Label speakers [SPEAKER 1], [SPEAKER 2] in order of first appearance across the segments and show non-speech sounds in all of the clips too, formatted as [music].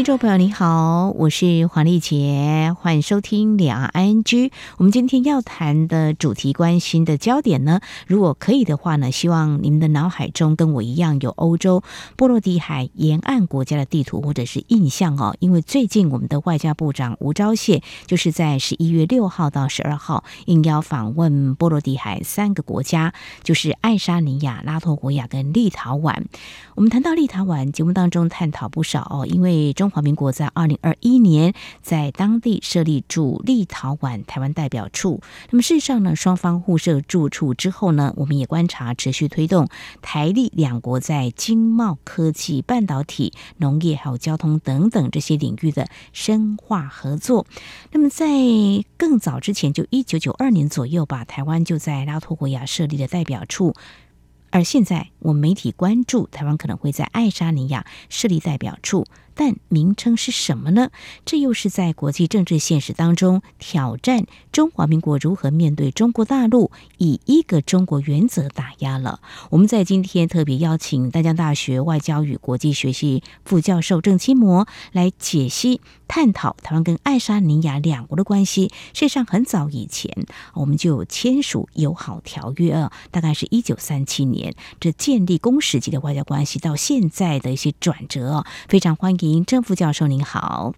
[SPEAKER 1] 听众朋友，你好，我是黄丽杰，欢迎收听两岸 ING。我们今天要谈的主题、关心的焦点呢，如果可以的话呢，希望你们的脑海中跟我一样有欧洲波罗的海沿岸国家的地图或者是印象哦。因为最近我们的外交部长吴钊燮就是在十一月六号到十二号应邀访问波罗的海三个国家，就是爱沙尼亚、拉脱维亚跟立陶宛。我们谈到立陶宛，节目当中探讨不少哦，因为中华民国在二零二一年在当地设立驻立陶宛台湾代表处。那么事实上呢，双方互设驻处之后呢，我们也观察持续推动台立两国在经贸、科技、半导体、农业还有交通等等这些领域的深化合作。那么在更早之前，就一九九二年左右吧，台湾就在拉脱维亚设立了代表处。而现在，我们媒体关注台湾可能会在爱沙尼亚设立代表处。但名称是什么呢？这又是在国际政治现实当中挑战中华民国如何面对中国大陆以一个中国原则打压了。我们在今天特别邀请淡江大学外交与国际学系副教授郑清模来解析、探讨台湾跟爱沙尼亚两国的关系。事实上，很早以前我们就有签署友好条约啊，大概是一九三七年，这建立公使级的外交关系到现在的一些转折，非常欢迎。郑副教授您好，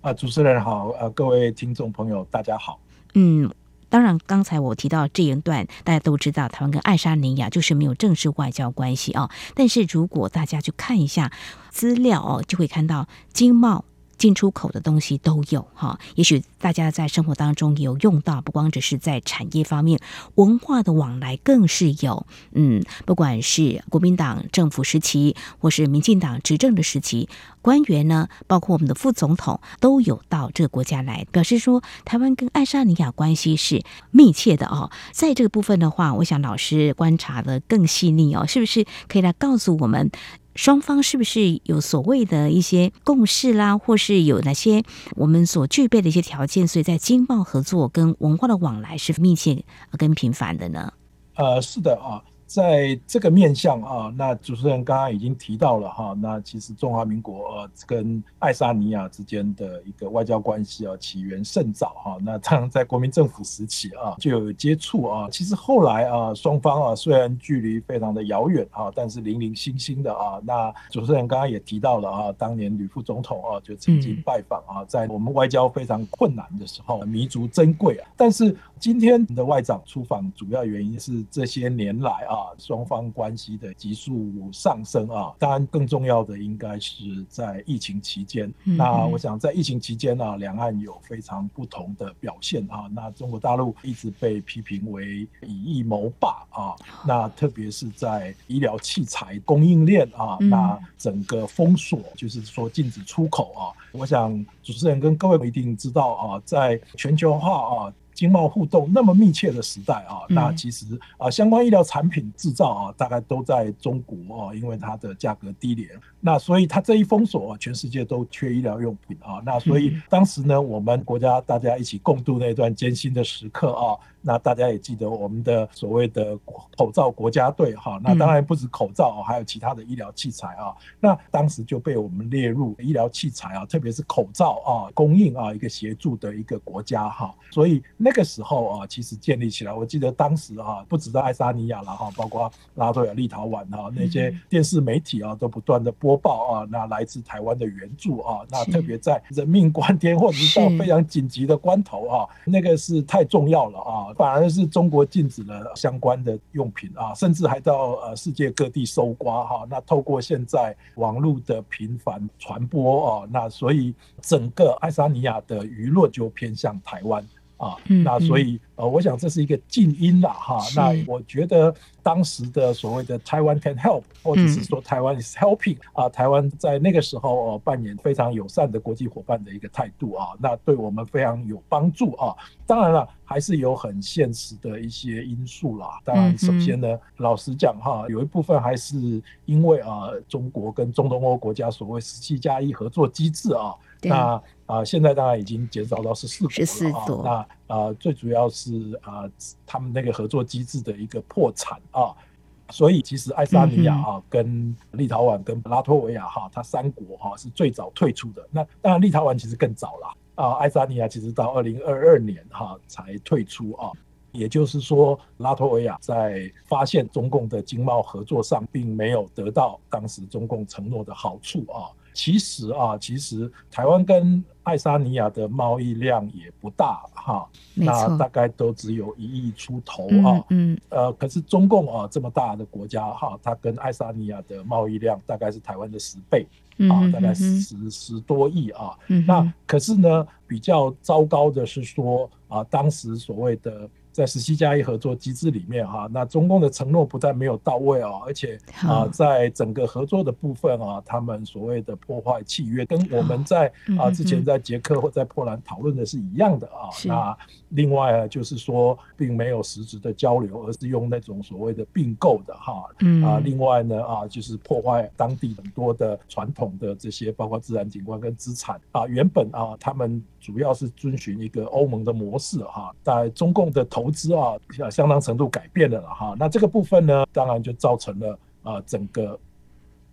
[SPEAKER 2] 啊，主持人好，呃，各位听众朋友大家好。
[SPEAKER 1] 嗯，当然，刚才我提到这一段，大家都知道，台湾跟爱沙尼亚就是没有正式外交关系啊。但是如果大家去看一下资料哦，就会看到经贸。进出口的东西都有哈，也许大家在生活当中也有用到，不光只是在产业方面，文化的往来更是有。嗯，不管是国民党政府时期，或是民进党执政的时期，官员呢，包括我们的副总统，都有到这个国家来，表示说台湾跟爱沙尼亚关系是密切的哦。在这个部分的话，我想老师观察的更细腻哦，是不是可以来告诉我们？双方是不是有所谓的一些共识啦，或是有哪些我们所具备的一些条件，所以在经贸合作跟文化的往来是密切跟频繁的呢？
[SPEAKER 2] 呃，是的啊。在这个面向啊，那主持人刚刚已经提到了哈，那其实中华民国呃跟爱沙尼亚之间的一个外交关系啊，起源甚早哈。那当然在国民政府时期啊就有接触啊。其实后来啊，双方啊虽然距离非常的遥远啊，但是零零星星的啊。那主持人刚刚也提到了啊，当年吕副总统啊就曾经拜访啊，在我们外交非常困难的时候弥足珍贵啊。但是今天的外长出访，主要原因是这些年来啊。啊，双方关系的急速上升啊，当然更重要的应该是在疫情期间。那我想在疫情期间呢，两岸有非常不同的表现啊。那中国大陆一直被批评为以疫谋霸啊，那特别是在医疗器材供应链啊，那整个封锁，就是说禁止出口啊。我想主持人跟各位一定知道啊，在全球化啊。经贸互动那么密切的时代啊，那其实啊，相关医疗产品制造啊，大概都在中国啊，因为它的价格低廉。那所以它这一封锁啊，全世界都缺医疗用品啊。那所以当时呢，我们国家大家一起共度那段艰辛的时刻啊。那大家也记得我们的所谓的口罩国家队哈，那当然不止口罩，还有其他的医疗器材啊。那当时就被我们列入医疗器材啊，特别是口罩啊供应啊一个协助的一个国家哈。所以那个时候啊，其实建立起来，我记得当时啊，不止在爱沙尼亚了哈，包括拉脱维亚、立陶宛啊那些电视媒体啊，都不断的播报啊，那来自台湾的援助啊，那特别在人命关天或者是到非常紧急的关头啊，那个是太重要了啊。反而是中国禁止了相关的用品啊，甚至还到呃世界各地搜刮哈。那透过现在网络的频繁传播啊，那所以整个爱沙尼亚的舆论就偏向台湾啊。那所以呃，我想这是一个静音啦哈。那我觉得当时的所谓的台湾 can help，或者是说台湾 is helping 啊，台湾在那个时候扮演非常友善的国际伙伴的一个态度啊，那对我们非常有帮助啊。当然了，还是有很现实的一些因素啦。当然，首先呢，老实讲哈，有一部分还是因为啊，中国跟中东欧国家所谓十七加一合作机制啊。那啊，现在当然已经减少到十四国了啊。那啊，最主要是啊，他们那个合作机制的一个破产啊，所以其实爱沙尼亚啊、跟立陶宛、跟拉脱维亚哈，它三国哈是最早退出的。那当然，立陶宛其实更早了啊，爱沙尼亚其实到二零二二年哈才退出啊。也就是说，拉脱维亚在发现中共的经贸合作上，并没有得到当时中共承诺的好处啊。其实啊，其实台湾跟爱沙尼亚的贸易量也不大哈，那大概都只有一亿出头啊。嗯，呃，可是中共啊这么大的国家哈，它跟爱沙尼亚的贸易量大概是台湾的十倍啊，大概十十多亿啊。那可是呢，比较糟糕的是说啊，当时所谓的。在十七加一合作机制里面哈，那中共的承诺不但没有到位啊，而且啊，在整个合作的部分啊，他们所谓的破坏契约，跟我们在啊之前在捷克或在波兰讨论的是一样的啊。那另外啊，就是说并没有实质的交流，而是用那种所谓的并购的哈。嗯啊，另外呢啊，就是破坏当地很多的传统的这些，包括自然景观跟资产啊，原本啊他们。主要是遵循一个欧盟的模式哈，在中共的投资啊，相当程度改变了了哈。那这个部分呢，当然就造成了啊，整个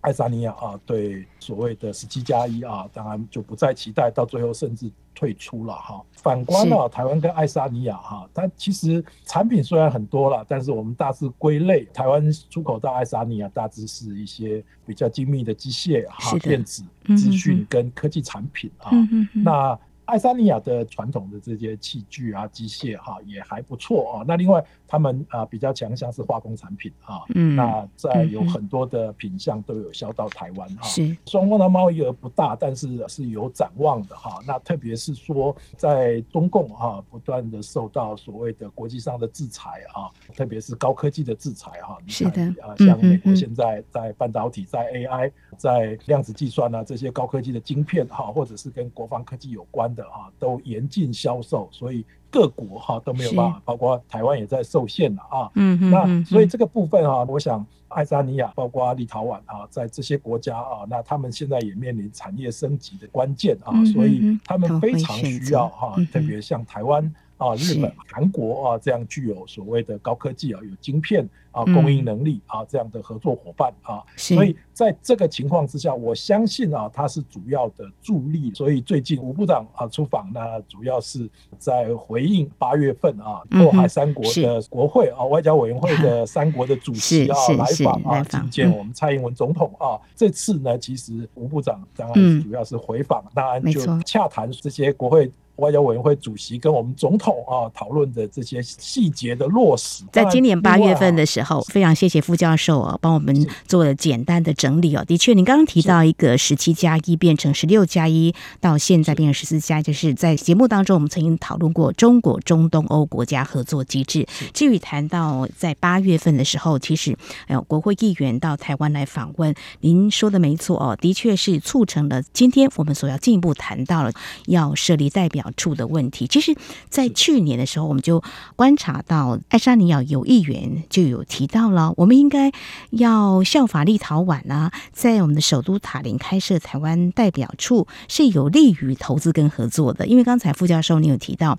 [SPEAKER 2] 爱沙尼亚啊，对所谓的十七加一啊，当然就不再期待，到最后甚至退出了哈。反观啊，台湾跟爱沙尼亚哈，它其实产品虽然很多了，但是我们大致归类，台湾出口到爱沙尼亚大致是一些比较精密的机械哈、电子、资讯跟科技产品啊。那爱沙尼亚的传统的这些器具啊、机械哈也还不错啊。那另外他们啊比较强项是化工产品啊。嗯。那在有很多的品项都有销到台湾哈。是。双方的贸易额不大，但是是有展望的哈。那特别是说在中共哈不断的受到所谓的国际上的制裁啊，特别是高科技的制裁哈。是的。啊，像美国现在在半导体、在 AI、在量子计算啊这些高科技的晶片哈，或者是跟国防科技有关的。的啊，都严禁销售，所以各国哈都没有办法，包括台湾也在受限了啊。嗯嗯。那所以这个部分啊，我想爱沙尼亚，包括立陶宛啊，在这些国家啊，那他们现在也面临产业升级的关键啊，所以他们非常需要哈，特别像台湾啊、日本、韩国啊这样具有所谓的高科技啊，有晶片。啊，供应能力啊，这样的合作伙伴啊，所以在这个情况之下，我相信啊，它是主要的助力。所以最近吴部长啊出访呢，主要是在回应八月份啊，迫海三国的国会啊，外交委员会的三国的主席啊 [laughs] 来访啊，觐见我们蔡英文总统啊。这次呢，其实吴部长当然主要是回访，当然就洽谈这些国会。外交委员会主席跟我们总统啊讨论的这些细节的落实，
[SPEAKER 1] 在今年八月份的时候，非常谢谢副教授啊，帮我们做了简单的整理哦。的确，您刚刚提到一个十七加一变成十六加一，到现在变成十四加，就是在节目当中我们曾经讨论过中国中东欧国家合作机制。至于谈到在八月份的时候，其实哎呦，国会议员到台湾来访问，您说的没错哦，的确是促成了今天我们所要进一步谈到了要设立代表处的问题，其实，在去年的时候，我们就观察到爱沙尼亚有议员就有提到了，我们应该要效法立陶宛啊，在我们的首都塔林开设台湾代表处，是有利于投资跟合作的。因为刚才副教授你有提到，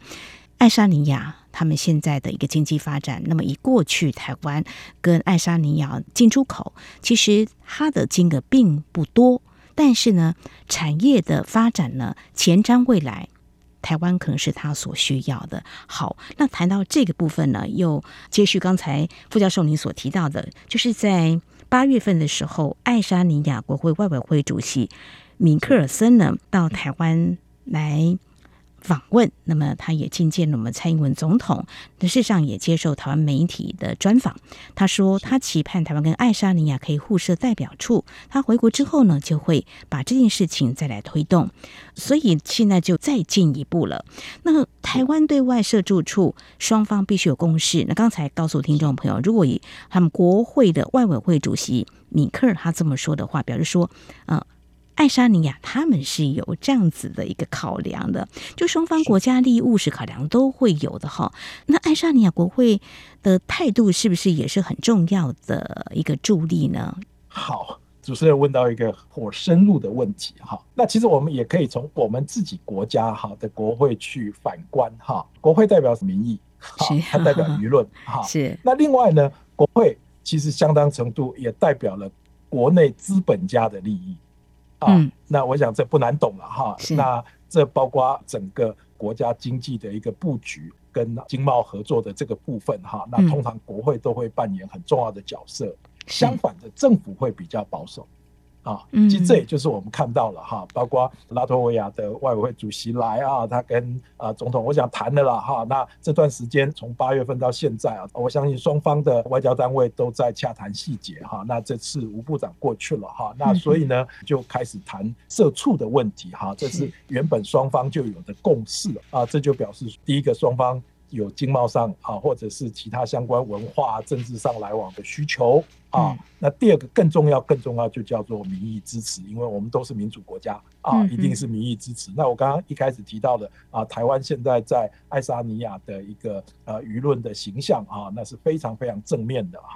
[SPEAKER 1] 爱沙尼亚他们现在的一个经济发展，那么以过去台湾跟爱沙尼亚进出口，其实它的金额并不多，但是呢，产业的发展呢，前瞻未来。台湾可能是他所需要的。好，那谈到这个部分呢，又接续刚才傅教授您所提到的，就是在八月份的时候，爱沙尼亚国会外委会主席米克尔森呢到台湾来访问，那么他也觐见了我们蔡英文总统，事实上也接受台湾媒体的专访。他说，他期盼台湾跟爱沙尼亚可以互设代表处。他回国之后呢，就会把这件事情再来推动。所以现在就再进一步了。那台湾对外设驻处，双方必须有共识。那刚才告诉听众朋友，如果以他们国会的外委会主席米克尔他这么说的话，表示说，呃。爱沙尼亚他们是有这样子的一个考量的，就双方国家利益务实考量都会有的哈。那爱沙尼亚国会的态度是不是也是很重要的一个助力呢？
[SPEAKER 2] 好，主持人问到一个颇深入的问题哈。那其实我们也可以从我们自己国家哈的国会去反观哈。国会代表民意，是它代表舆论哈。[laughs] 是。那另外呢，国会其实相当程度也代表了国内资本家的利益。啊、嗯，那我想这不难懂了哈。那这包括整个国家经济的一个布局跟经贸合作的这个部分哈。那通常国会都会扮演很重要的角色。相反的，政府会比较保守。啊，其实这也就是我们看到了哈，包括拉脱维亚的外委会主席来啊，他跟啊总统我想谈了啦哈。那这段时间从八月份到现在啊，我相信双方的外交单位都在洽谈细节哈。那这次吴部长过去了哈，那所以呢就开始谈社畜的问题哈，这是原本双方就有的共识啊，这就表示第一个双方。有经贸上啊，或者是其他相关文化、政治上来往的需求啊。那第二个更重要、更重要就叫做民意支持，因为我们都是民主国家啊，一定是民意支持。那我刚刚一开始提到的啊，台湾现在在爱沙尼亚的一个呃舆论的形象啊，那是非常非常正面的哈。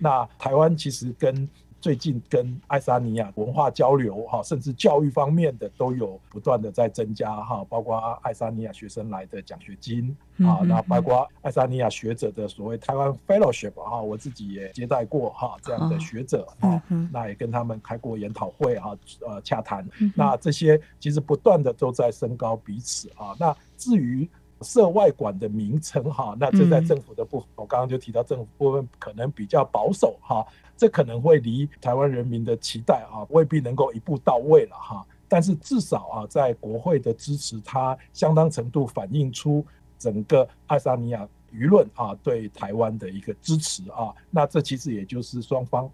[SPEAKER 2] 那台湾其实跟最近跟爱沙尼亚文化交流哈，甚至教育方面的都有不断的在增加哈，包括爱沙尼亚学生来的奖学金啊，那包括爱沙尼亚学者的所谓台湾 fellowship 哈，我自己也接待过哈这样的学者啊，那也跟他们开过研讨会哈，呃洽谈，那这些其实不断的都在升高彼此啊。那至于涉外馆的名称哈，那这在政府的部分，我刚刚就提到政府部分可能比较保守哈。这可能会离台湾人民的期待啊，未必能够一步到位了哈。但是至少啊，在国会的支持，它相当程度反映出整个爱沙尼亚舆论啊对台湾的一个支持啊。那这其实也就是双方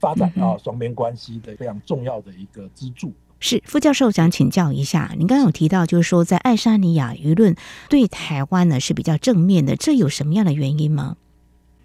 [SPEAKER 2] 发展啊双边关系的非常重要的一个支柱。
[SPEAKER 1] 是副教授想请教一下，您刚刚有提到，就是说在爱沙尼亚舆论对台湾呢是比较正面的，这有什么样的原因吗？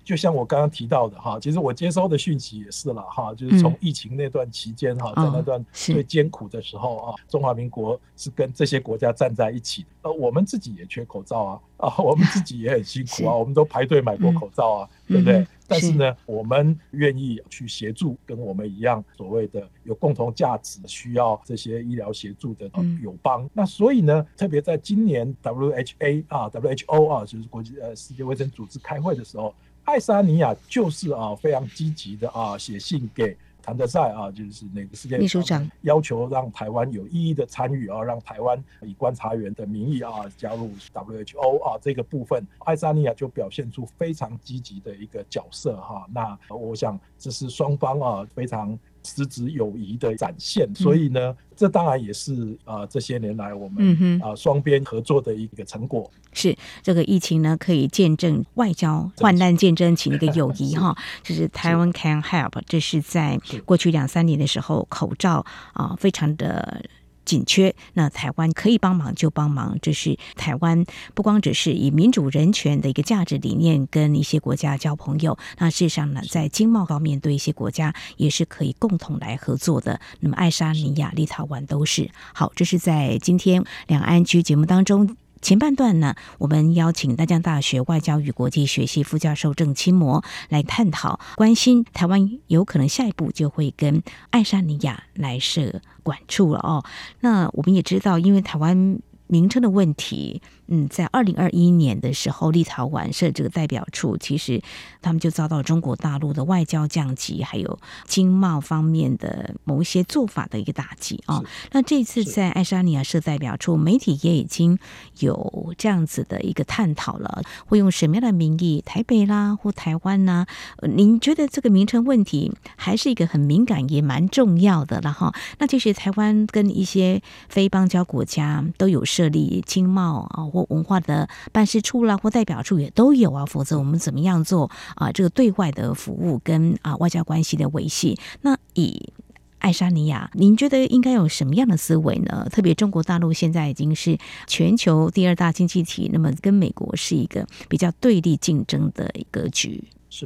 [SPEAKER 2] 就像我刚刚提到的哈，其实我接收的讯息也是了哈，就是从疫情那段期间哈，在那段最艰苦的时候啊，中华民国是跟这些国家站在一起的。呃，我们自己也缺口罩啊，啊，我们自己也很辛苦啊，[laughs] 我们都排队买过口罩啊，对不对？但是呢，我们愿意去协助跟我们一样所谓的有共同价值、需要这些医疗协助的友邦。那所以呢，特别在今年 WHA 啊，WHO 啊，就是国际呃世界卫生组织开会的时候。爱沙尼亚就是啊，非常积极的啊，写信给谭德塞啊，就是那个世界秘书长，要求让台湾有意义的参与啊，让台湾以观察员的名义啊加入 WHO 啊这个部分，爱沙尼亚就表现出非常积极的一个角色哈。那我想这是双方啊非常。实质友谊的展现，所以呢，这当然也是啊，这些年来我们啊双边合作的一个成果。
[SPEAKER 1] 是这个疫情呢，可以见证外交患难见真情的一个友 [laughs] 谊哈。就是台湾 can help，这是在过去两三年的时候，口罩啊非常的。紧缺，那台湾可以帮忙就帮忙。这是台湾不光只是以民主人权的一个价值理念跟一些国家交朋友，那事实上呢，在经贸方面对一些国家也是可以共同来合作的。那么爱沙尼亚、立陶宛都是好。这是在今天两岸 ING 节目当中。前半段呢，我们邀请大江大学外交与国际学系副教授郑清模来探讨，关心台湾有可能下一步就会跟爱沙尼亚来设管处了哦。那我们也知道，因为台湾名称的问题。嗯，在二零二一年的时候，立陶宛设这个代表处，其实他们就遭到中国大陆的外交降级，还有经贸方面的某一些做法的一个打击啊。那这次在爱沙尼亚设代表处，媒体也已经有这样子的一个探讨了，会用什么样的名义，台北啦或台湾呐？您觉得这个名称问题还是一个很敏感也蛮重要的了哈？那其实台湾跟一些非邦交国家都有设设立经贸啊或文化的办事处啦或代表处也都有啊，否则我们怎么样做啊这个对外的服务跟啊外交关系的维系？那以爱沙尼亚，您觉得应该有什么样的思维呢？特别中国大陆现在已经是全球第二大经济体，那么跟美国是一个比较对立竞争的格局。
[SPEAKER 2] 是，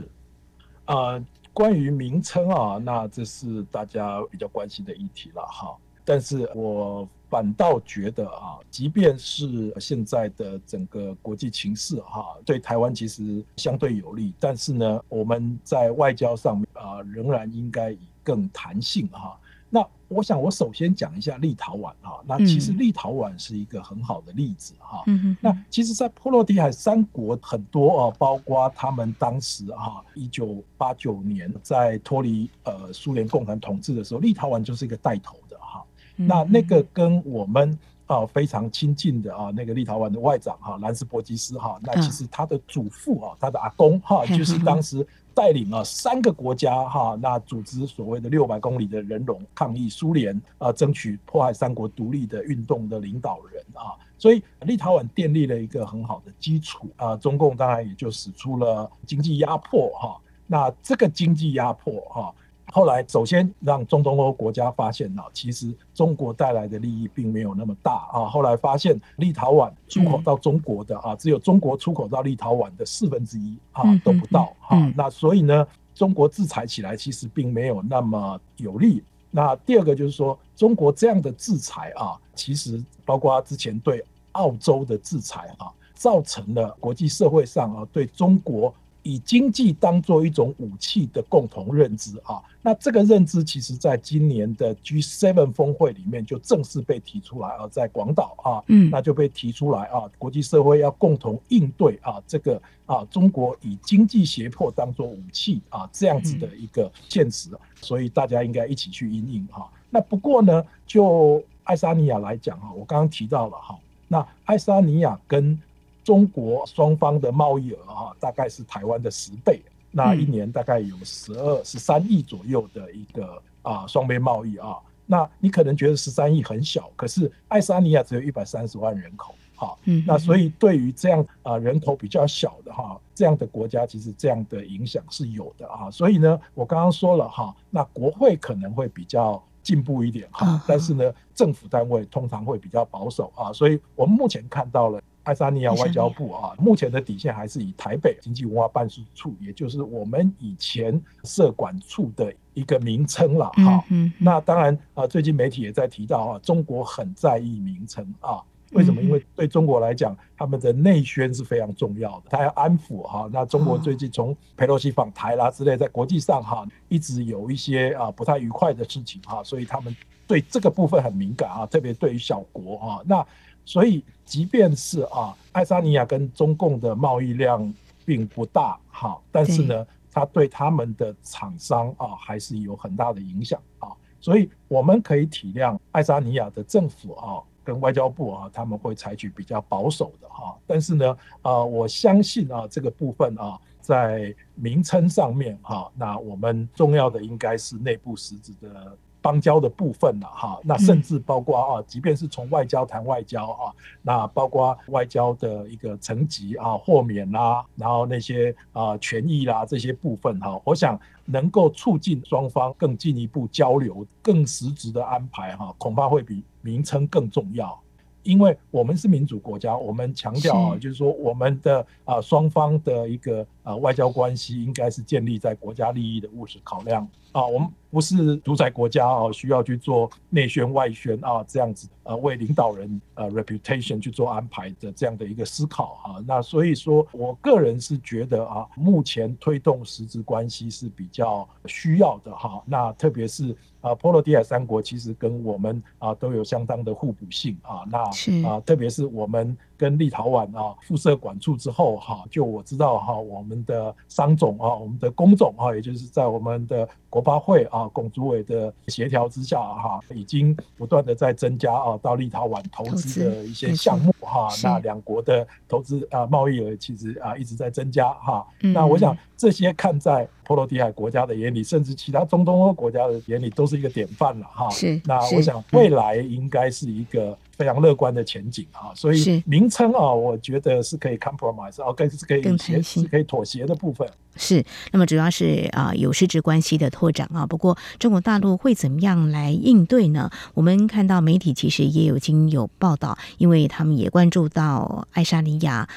[SPEAKER 2] 啊、呃，关于名称啊，那这是大家比较关心的议题了哈。但是我反倒觉得啊，即便是现在的整个国际情势哈，对台湾其实相对有利，但是呢，我们在外交上面啊，仍然应该以更弹性哈。那我想，我首先讲一下立陶宛哈。那其实立陶宛是一个很好的例子哈。嗯。那其实，在波罗的海三国很多啊，包括他们当时哈，一九八九年在脱离呃苏联共产统治的时候，立陶宛就是一个带头。那那个跟我们啊非常亲近的啊那个立陶宛的外长哈兰斯伯基斯哈，那其实他的祖父啊，他的阿公哈，[laughs] 就是当时。带领啊三个国家哈，那组织所谓的六百公里的人龙抗议苏联啊，争取迫害三国独立的运动的领导人啊，所以立陶宛奠立了一个很好的基础啊。中共当然也就使出了经济压迫哈，那这个经济压迫哈。后来，首先让中东欧国家发现了，其实中国带来的利益并没有那么大啊。后来发现，立陶宛出口到中国的啊，只有中国出口到立陶宛的四分之一啊都不到哈。那所以呢，中国制裁起来其实并没有那么有利。那第二个就是说，中国这样的制裁啊，其实包括之前对澳洲的制裁啊，造成了国际社会上啊对中国。以经济当做一种武器的共同认知啊，那这个认知其实在今年的 G7 峰会里面就正式被提出来啊，在广岛啊，嗯，那就被提出来啊，国际社会要共同应对啊，这个啊，中国以经济胁迫当做武器啊，这样子的一个现实，所以大家应该一起去应应哈。那不过呢，就爱沙尼亚来讲哈，我刚刚提到了哈，那爱沙尼亚跟中国双方的贸易额哈，大概是台湾的十倍，那一年大概有十二、十三亿左右的一个啊双边贸易啊。那你可能觉得十三亿很小，可是爱沙尼亚只有一百三十万人口，哈，那所以对于这样啊人口比较小的哈这样的国家，其实这样的影响是有的啊。所以呢，我刚刚说了哈，那国会可能会比较进步一点哈，但是呢，政府单位通常会比较保守啊。所以我们目前看到了。爱沙尼亚外交部啊，目前的底线还是以台北经济文化办事处，也就是我们以前社管处的一个名称了哈。那当然啊，最近媒体也在提到啊，中国很在意名称啊。为什么？因为对中国来讲，他们的内宣是非常重要的，他要安抚哈。那中国最近从佩洛西访台啦之类，在国际上哈一直有一些啊不太愉快的事情哈，所以他们对这个部分很敏感啊，特别对于小国啊那。所以，即便是啊，爱沙尼亚跟中共的贸易量并不大，哈，但是呢，它对他们的厂商啊，还是有很大的影响啊。所以，我们可以体谅爱沙尼亚的政府啊，跟外交部啊，他们会采取比较保守的哈。但是呢，啊，我相信啊，这个部分啊，在名称上面哈，那我们重要的应该是内部实质的。邦交的部分了哈，那甚至包括啊，即便是从外交谈外交啊，那包括外交的一个层级啊、豁免啦，然后那些啊权益啦这些部分哈，我想能够促进双方更进一步交流、更实质的安排哈，恐怕会比名称更重要。因为我们是民主国家，我们强调啊，就是说我们的啊双方的一个啊外交关系应该是建立在国家利益的务实考量啊，我们不是独裁国家啊，需要去做内宣外宣啊这样子啊为领导人呃 reputation 去做安排的这样的一个思考啊，那所以说我个人是觉得啊，目前推动实质关系是比较需要的哈，那特别是。啊，波罗的海三国其实跟我们啊都有相当的互补性啊，那啊特别是我们。跟立陶宛啊附设管处之后哈，就我知道哈，我们的商总啊，我们的工总啊，也就是在我们的国发会啊，龚主委的协调之下哈，已经不断的在增加啊，到立陶宛投资的一些项目哈。那两国的投资啊贸易额其实啊一直在增加哈。那我想这些看在波罗的海国家的眼里，甚至其他中东欧国家的眼里，都是一个典范了哈。
[SPEAKER 1] 是，
[SPEAKER 2] 那我想未来应该是一个非常乐观的前景啊。所以名称啊，我觉得是可以 compromise 啊，更是可以协是可以妥协的部分。
[SPEAKER 1] 是，那么主要是啊有实质关系的拓展啊。不过中国大陆会怎么样来应对呢？我们看到媒体其实也有经有报道，因为他们也关注到爱沙尼亚。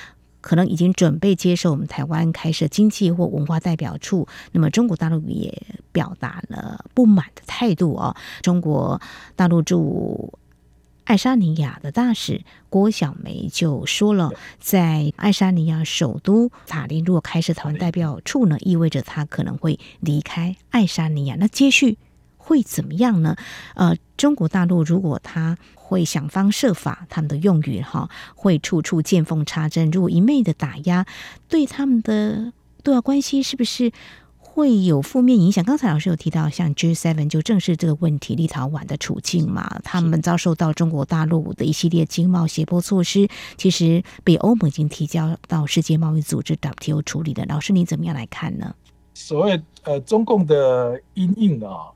[SPEAKER 1] 可能已经准备接受我们台湾开设经济或文化代表处，那么中国大陆也表达了不满的态度哦。中国大陆驻爱沙尼亚的大使郭小梅就说了，在爱沙尼亚首都塔林如果开设台湾代表处呢，意味着他可能会离开爱沙尼亚。那接续会怎么样呢？呃，中国大陆如果他。会想方设法，他们的用语哈，会处处见缝插针。如果一昧的打压，对他们的对外关系是不是会有负面影响？刚才老师有提到，像 G7 就正是这个问题，立陶宛的处境嘛，他们遭受到中国大陆的一系列经贸胁迫措施，其实被欧盟已经提交到世界贸易组织 WTO 处理的。老师，你怎么样来看呢？
[SPEAKER 2] 所谓呃，中共的阴影啊。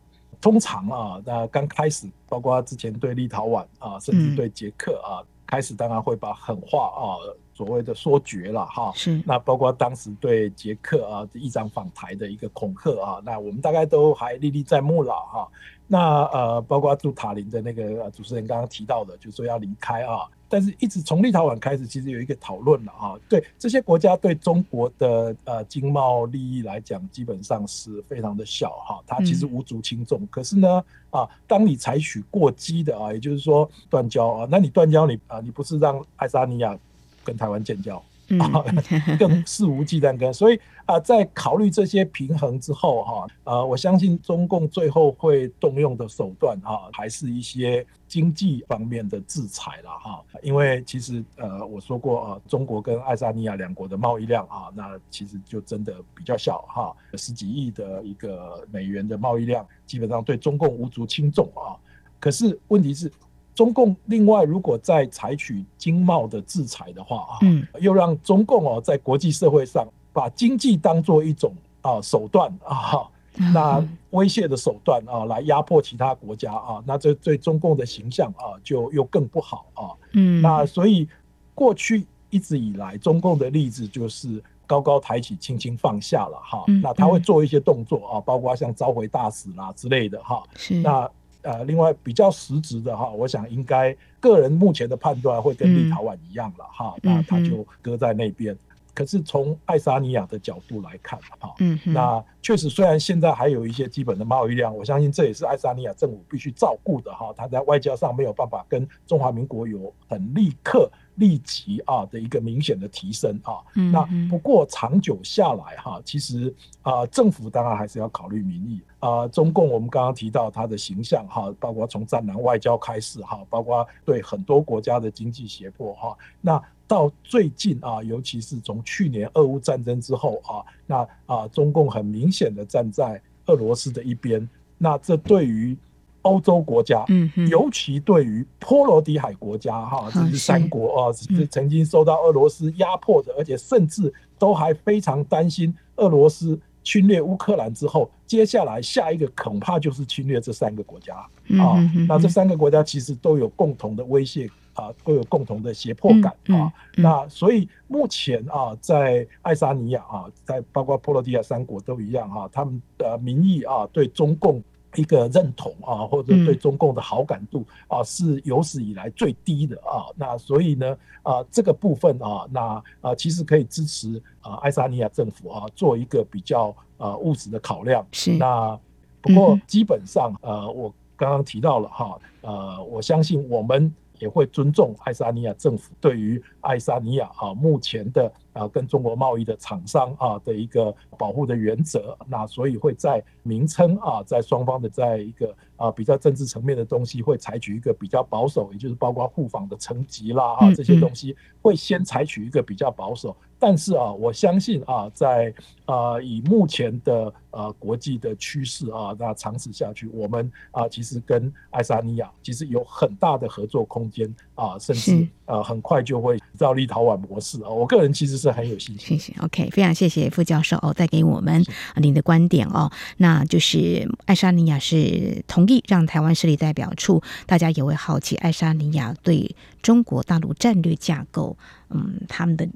[SPEAKER 2] 通常啊，那刚开始，包括之前对立陶宛啊，甚至对捷克啊，嗯、开始当然会把狠话啊，所谓的说绝了哈。是。那包括当时对捷克啊，议长访台的一个恐吓啊，那我们大概都还历历在目了哈。那呃，包括驻塔林的那个主持人刚刚提到的，就是说要离开啊。但是，一直从立陶宛开始，其实有一个讨论了啊。对这些国家对中国的呃经贸利益来讲，基本上是非常的小哈。它其实无足轻重。可是呢，啊，当你采取过激的啊，也就是说断交啊，那你断交你啊，你不是让爱沙尼亚跟台湾建交？啊，[laughs] 更肆无忌惮跟，所以啊，在考虑这些平衡之后，哈，呃，我相信中共最后会动用的手段，哈，还是一些经济方面的制裁了，哈，因为其实呃，我说过啊，中国跟爱沙尼亚两国的贸易量啊，那其实就真的比较小，哈，十几亿的一个美元的贸易量，基本上对中共无足轻重啊。可是问题是。中共另外，如果再采取经贸的制裁的话啊，嗯，又让中共哦在国际社会上把经济当做一种啊手段啊，那威胁的手段啊，来压迫其他国家啊，那这对中共的形象啊就又更不好啊。嗯，那所以过去一直以来，中共的例子就是高高抬起，轻轻放下了哈。那他会做一些动作啊，包括像召回大使啦之类的哈。是那。呃，另外比较实质的哈，我想应该个人目前的判断会跟立陶宛一样了哈，嗯、那他就搁在那边。嗯、可是从爱沙尼亚的角度来看哈，嗯哼，那确实虽然现在还有一些基本的贸易量，我相信这也是爱沙尼亚政府必须照顾的哈，他在外交上没有办法跟中华民国有很立刻。立即啊的一个明显的提升啊，那不过长久下来哈，其实啊政府当然还是要考虑民意啊。中共我们刚刚提到它的形象哈，包括从战狼外交开始哈，包括对很多国家的经济胁迫哈，那到最近啊，尤其是从去年俄乌战争之后啊，那啊中共很明显的站在俄罗斯的一边，那这对于。欧洲国家，嗯，尤其对于波罗的海国家，哈，这是三国啊，是曾经受到俄罗斯压迫的，而且甚至都还非常担心俄罗斯侵略乌克兰之后，接下来下一个恐怕就是侵略这三个国家啊。那这三个国家其实都有共同的威胁啊，都有共同的胁迫感啊。那所以目前啊，在爱沙尼亚啊，在包括波罗的海三国都一样哈，他们的民意啊，对中共。一个认同啊，或者对中共的好感度啊，是有史以来最低的啊。那所以呢，啊，这个部分啊，那啊，其实可以支持啊，爱沙尼亚政府啊，做一个比较啊务实的考量。是。那不过基本上呃，我刚刚提到了哈，呃，我相信我们。也会尊重爱沙尼亚政府对于爱沙尼亚啊目前的啊跟中国贸易的厂商啊的一个保护的原则，那所以会在名称啊在双方的在一个啊比较政治层面的东西，会采取一个比较保守，也就是包括互访的层级啦啊这些东西，会先采取一个比较保守。但是啊，我相信啊，在啊以目前的呃国际的趋势啊，那长此下去，我们啊其实跟爱沙尼亚其实有很大的合作空间啊，甚至呃很快就会照立陶宛模式啊。我个人其实是很有信心。
[SPEAKER 1] 谢谢，OK，非常谢谢副教授哦，带给我们您的观点哦。那就是爱沙尼亚是同让台湾设立代表处，大家也会好奇爱沙尼亚对中国大陆战略架构，嗯，他们的。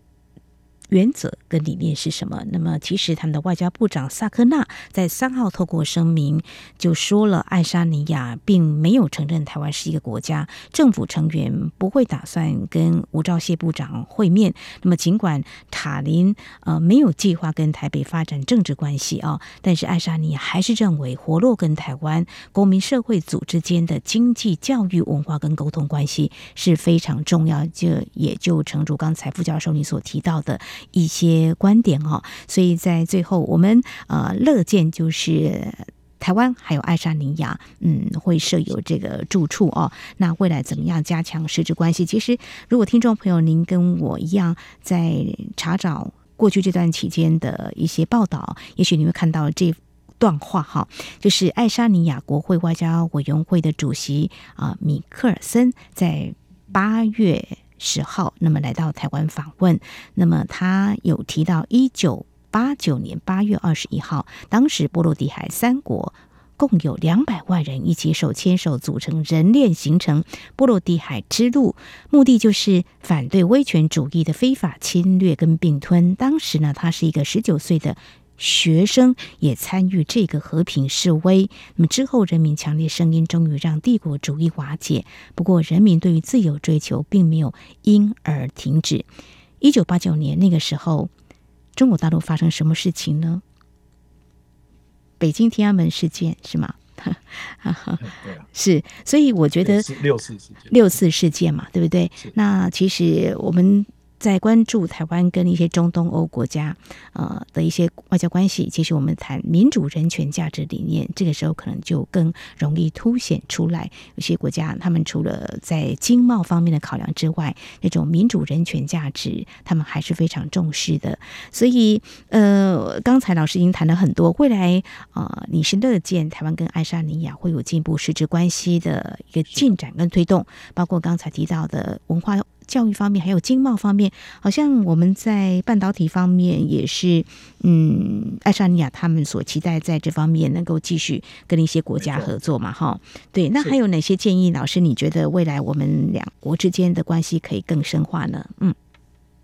[SPEAKER 1] 原则跟理念是什么？那么，其实他们的外交部长萨科纳在三号透过声明就说了，爱沙尼亚并没有承认台湾是一个国家，政府成员不会打算跟吴钊燮部长会面。那么，尽管塔林呃没有计划跟台北发展政治关系啊，但是爱沙尼亚还是认为活络跟台湾公民社会组织间的经济、教育、文化跟沟通关系是非常重要。这也就诚如刚才副教授你所提到的。一些观点哦，所以在最后，我们呃乐见就是台湾还有爱沙尼亚，嗯，会设有这个住处哦。那未来怎么样加强实质关系？其实，如果听众朋友您跟我一样在查找过去这段期间的一些报道，也许你会看到这段话哈，就是爱沙尼亚国会外交委员会的主席啊米克尔森在八月。十号，那么来到台湾访问，那么他有提到一九八九年八月二十一号，当时波罗的海三国共有两百万人一起手牵手组成人链，形成波罗的海之路，目的就是反对威权主义的非法侵略跟并吞。当时呢，他是一个十九岁的。学生也参与这个和平示威。那么之后，人民强烈声音终于让帝国主义瓦解。不过，人民对于自由追求并没有因而停止。一九八九年那个时候，中国大陆发生什么事情呢？北京天安门事件是吗？[laughs] 是，所以我觉得
[SPEAKER 2] 六四事件，
[SPEAKER 1] 六四事件嘛，对不对？那其实我们。在关注台湾跟一些中东欧国家，呃的一些外交关系，其实我们谈民主、人权、价值理念，这个时候可能就更容易凸显出来。有些国家，他们除了在经贸方面的考量之外，那种民主、人权、价值，他们还是非常重视的。所以，呃，刚才老师已经谈了很多，未来啊、呃，你是乐见台湾跟爱沙尼亚会有进一步实质关系的一个进展跟推动，包括刚才提到的文化。教育方面，还有经贸方面，好像我们在半导体方面也是，嗯，爱沙尼亚他们所期待在这方面能够继续跟一些国家合作嘛，哈，对。那还有哪些建议？老师，你觉得未来我们两国之间的关系可以更深化呢？嗯，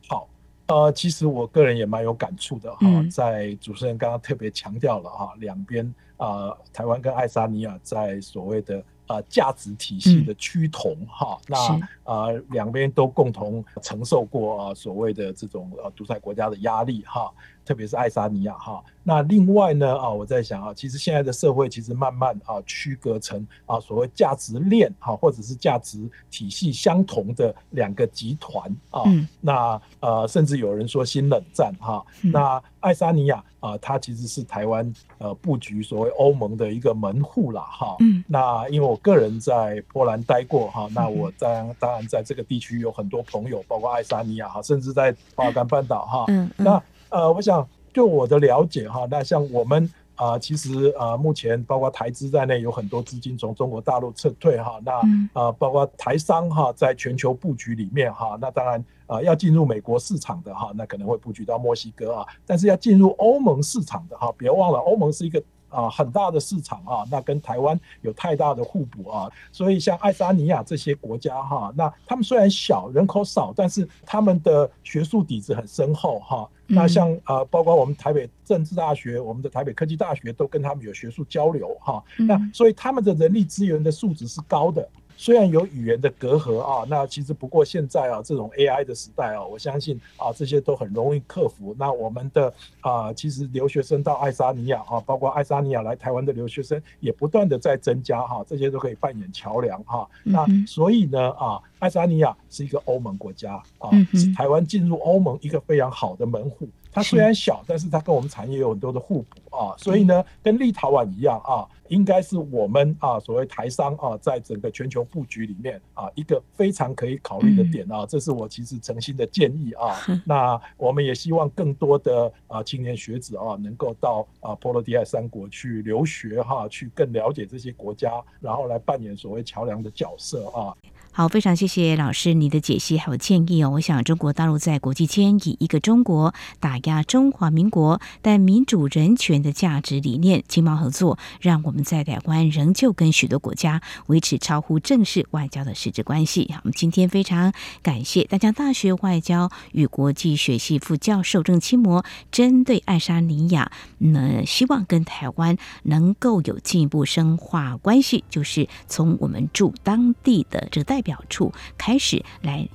[SPEAKER 2] 好，呃，其实我个人也蛮有感触的哈，嗯、在主持人刚刚特别强调了哈，两边啊、呃，台湾跟爱沙尼亚在所谓的。呃，价值体系的趋同哈，嗯、那呃两边都共同承受过啊、呃、所谓的这种呃独裁国家的压力哈。特别是爱沙尼亚哈，那另外呢啊，我在想啊，其实现在的社会其实慢慢啊区隔成啊所谓价值链哈，或者是价值体系相同的两个集团啊，那呃甚至有人说新冷战哈，那爱沙尼亚啊，它其实是台湾呃布局所谓欧盟的一个门户了哈，那因为我个人在波兰待过哈，那我在当然在这个地区有很多朋友，包括爱沙尼亚哈，甚至在巴尔干半岛哈，那。呃，我想就我的了解哈，那像我们啊、呃，其实啊、呃，目前包括台资在内，有很多资金从中国大陆撤退哈。那啊、呃，包括台商哈，在全球布局里面哈，那当然啊、呃，要进入美国市场的哈，那可能会布局到墨西哥啊。但是要进入欧盟市场的哈，别忘了欧盟是一个啊很大的市场啊，那跟台湾有太大的互补啊。所以像爱沙尼亚这些国家哈，那他们虽然小，人口少，但是他们的学术底子很深厚哈。那像呃，包括我们台北政治大学、我们的台北科技大学都跟他们有学术交流哈。那所以他们的人力资源的素质是高的。虽然有语言的隔阂啊，那其实不过现在啊，这种 AI 的时代啊，我相信啊，这些都很容易克服。那我们的啊，其实留学生到爱沙尼亚啊，包括爱沙尼亚来台湾的留学生也不断的在增加哈，这些都可以扮演桥梁哈。那所以呢啊，爱沙尼亚是一个欧盟国家啊，是台湾进入欧盟一个非常好的门户。它虽然小，但是它跟我们产业有很多的互补。啊，所以呢，跟立陶宛一样啊，应该是我们啊所谓台商啊，在整个全球布局里面啊，一个非常可以考虑的点啊，这是我其实诚心的建议啊。[laughs] 那我们也希望更多的啊青年学子啊，能够到啊波罗的海三国去留学哈，去更了解这些国家，然后来扮演所谓桥梁的角色啊。
[SPEAKER 1] 好，非常谢谢老师你的解析还有建议哦。我想中国大陆在国际间以一个中国打压中华民国，但民主人权的价值理念经贸合作，让我们在台湾仍旧跟许多国家维持超乎正式外交的实质关系。好我们今天非常感谢淡江大学外交与国际学系副教授郑清模，针对爱沙尼亚，呢希望跟台湾能够有进一步深化关系，就是从我们驻当地的这个代表处开始来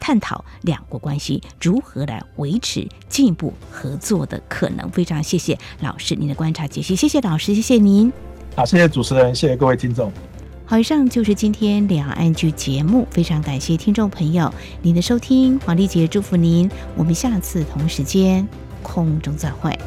[SPEAKER 1] 探讨两国关系如何来维持进一步合作的可能。非常谢谢老师您的观察解析，谢谢老师，谢谢您。
[SPEAKER 2] 好，谢谢主持人，谢谢各位听众。
[SPEAKER 1] 好，以上就是今天两岸 ING 节目，非常感谢听众朋友您的收听，黄丽杰祝福您，我们下次同时间空中再会。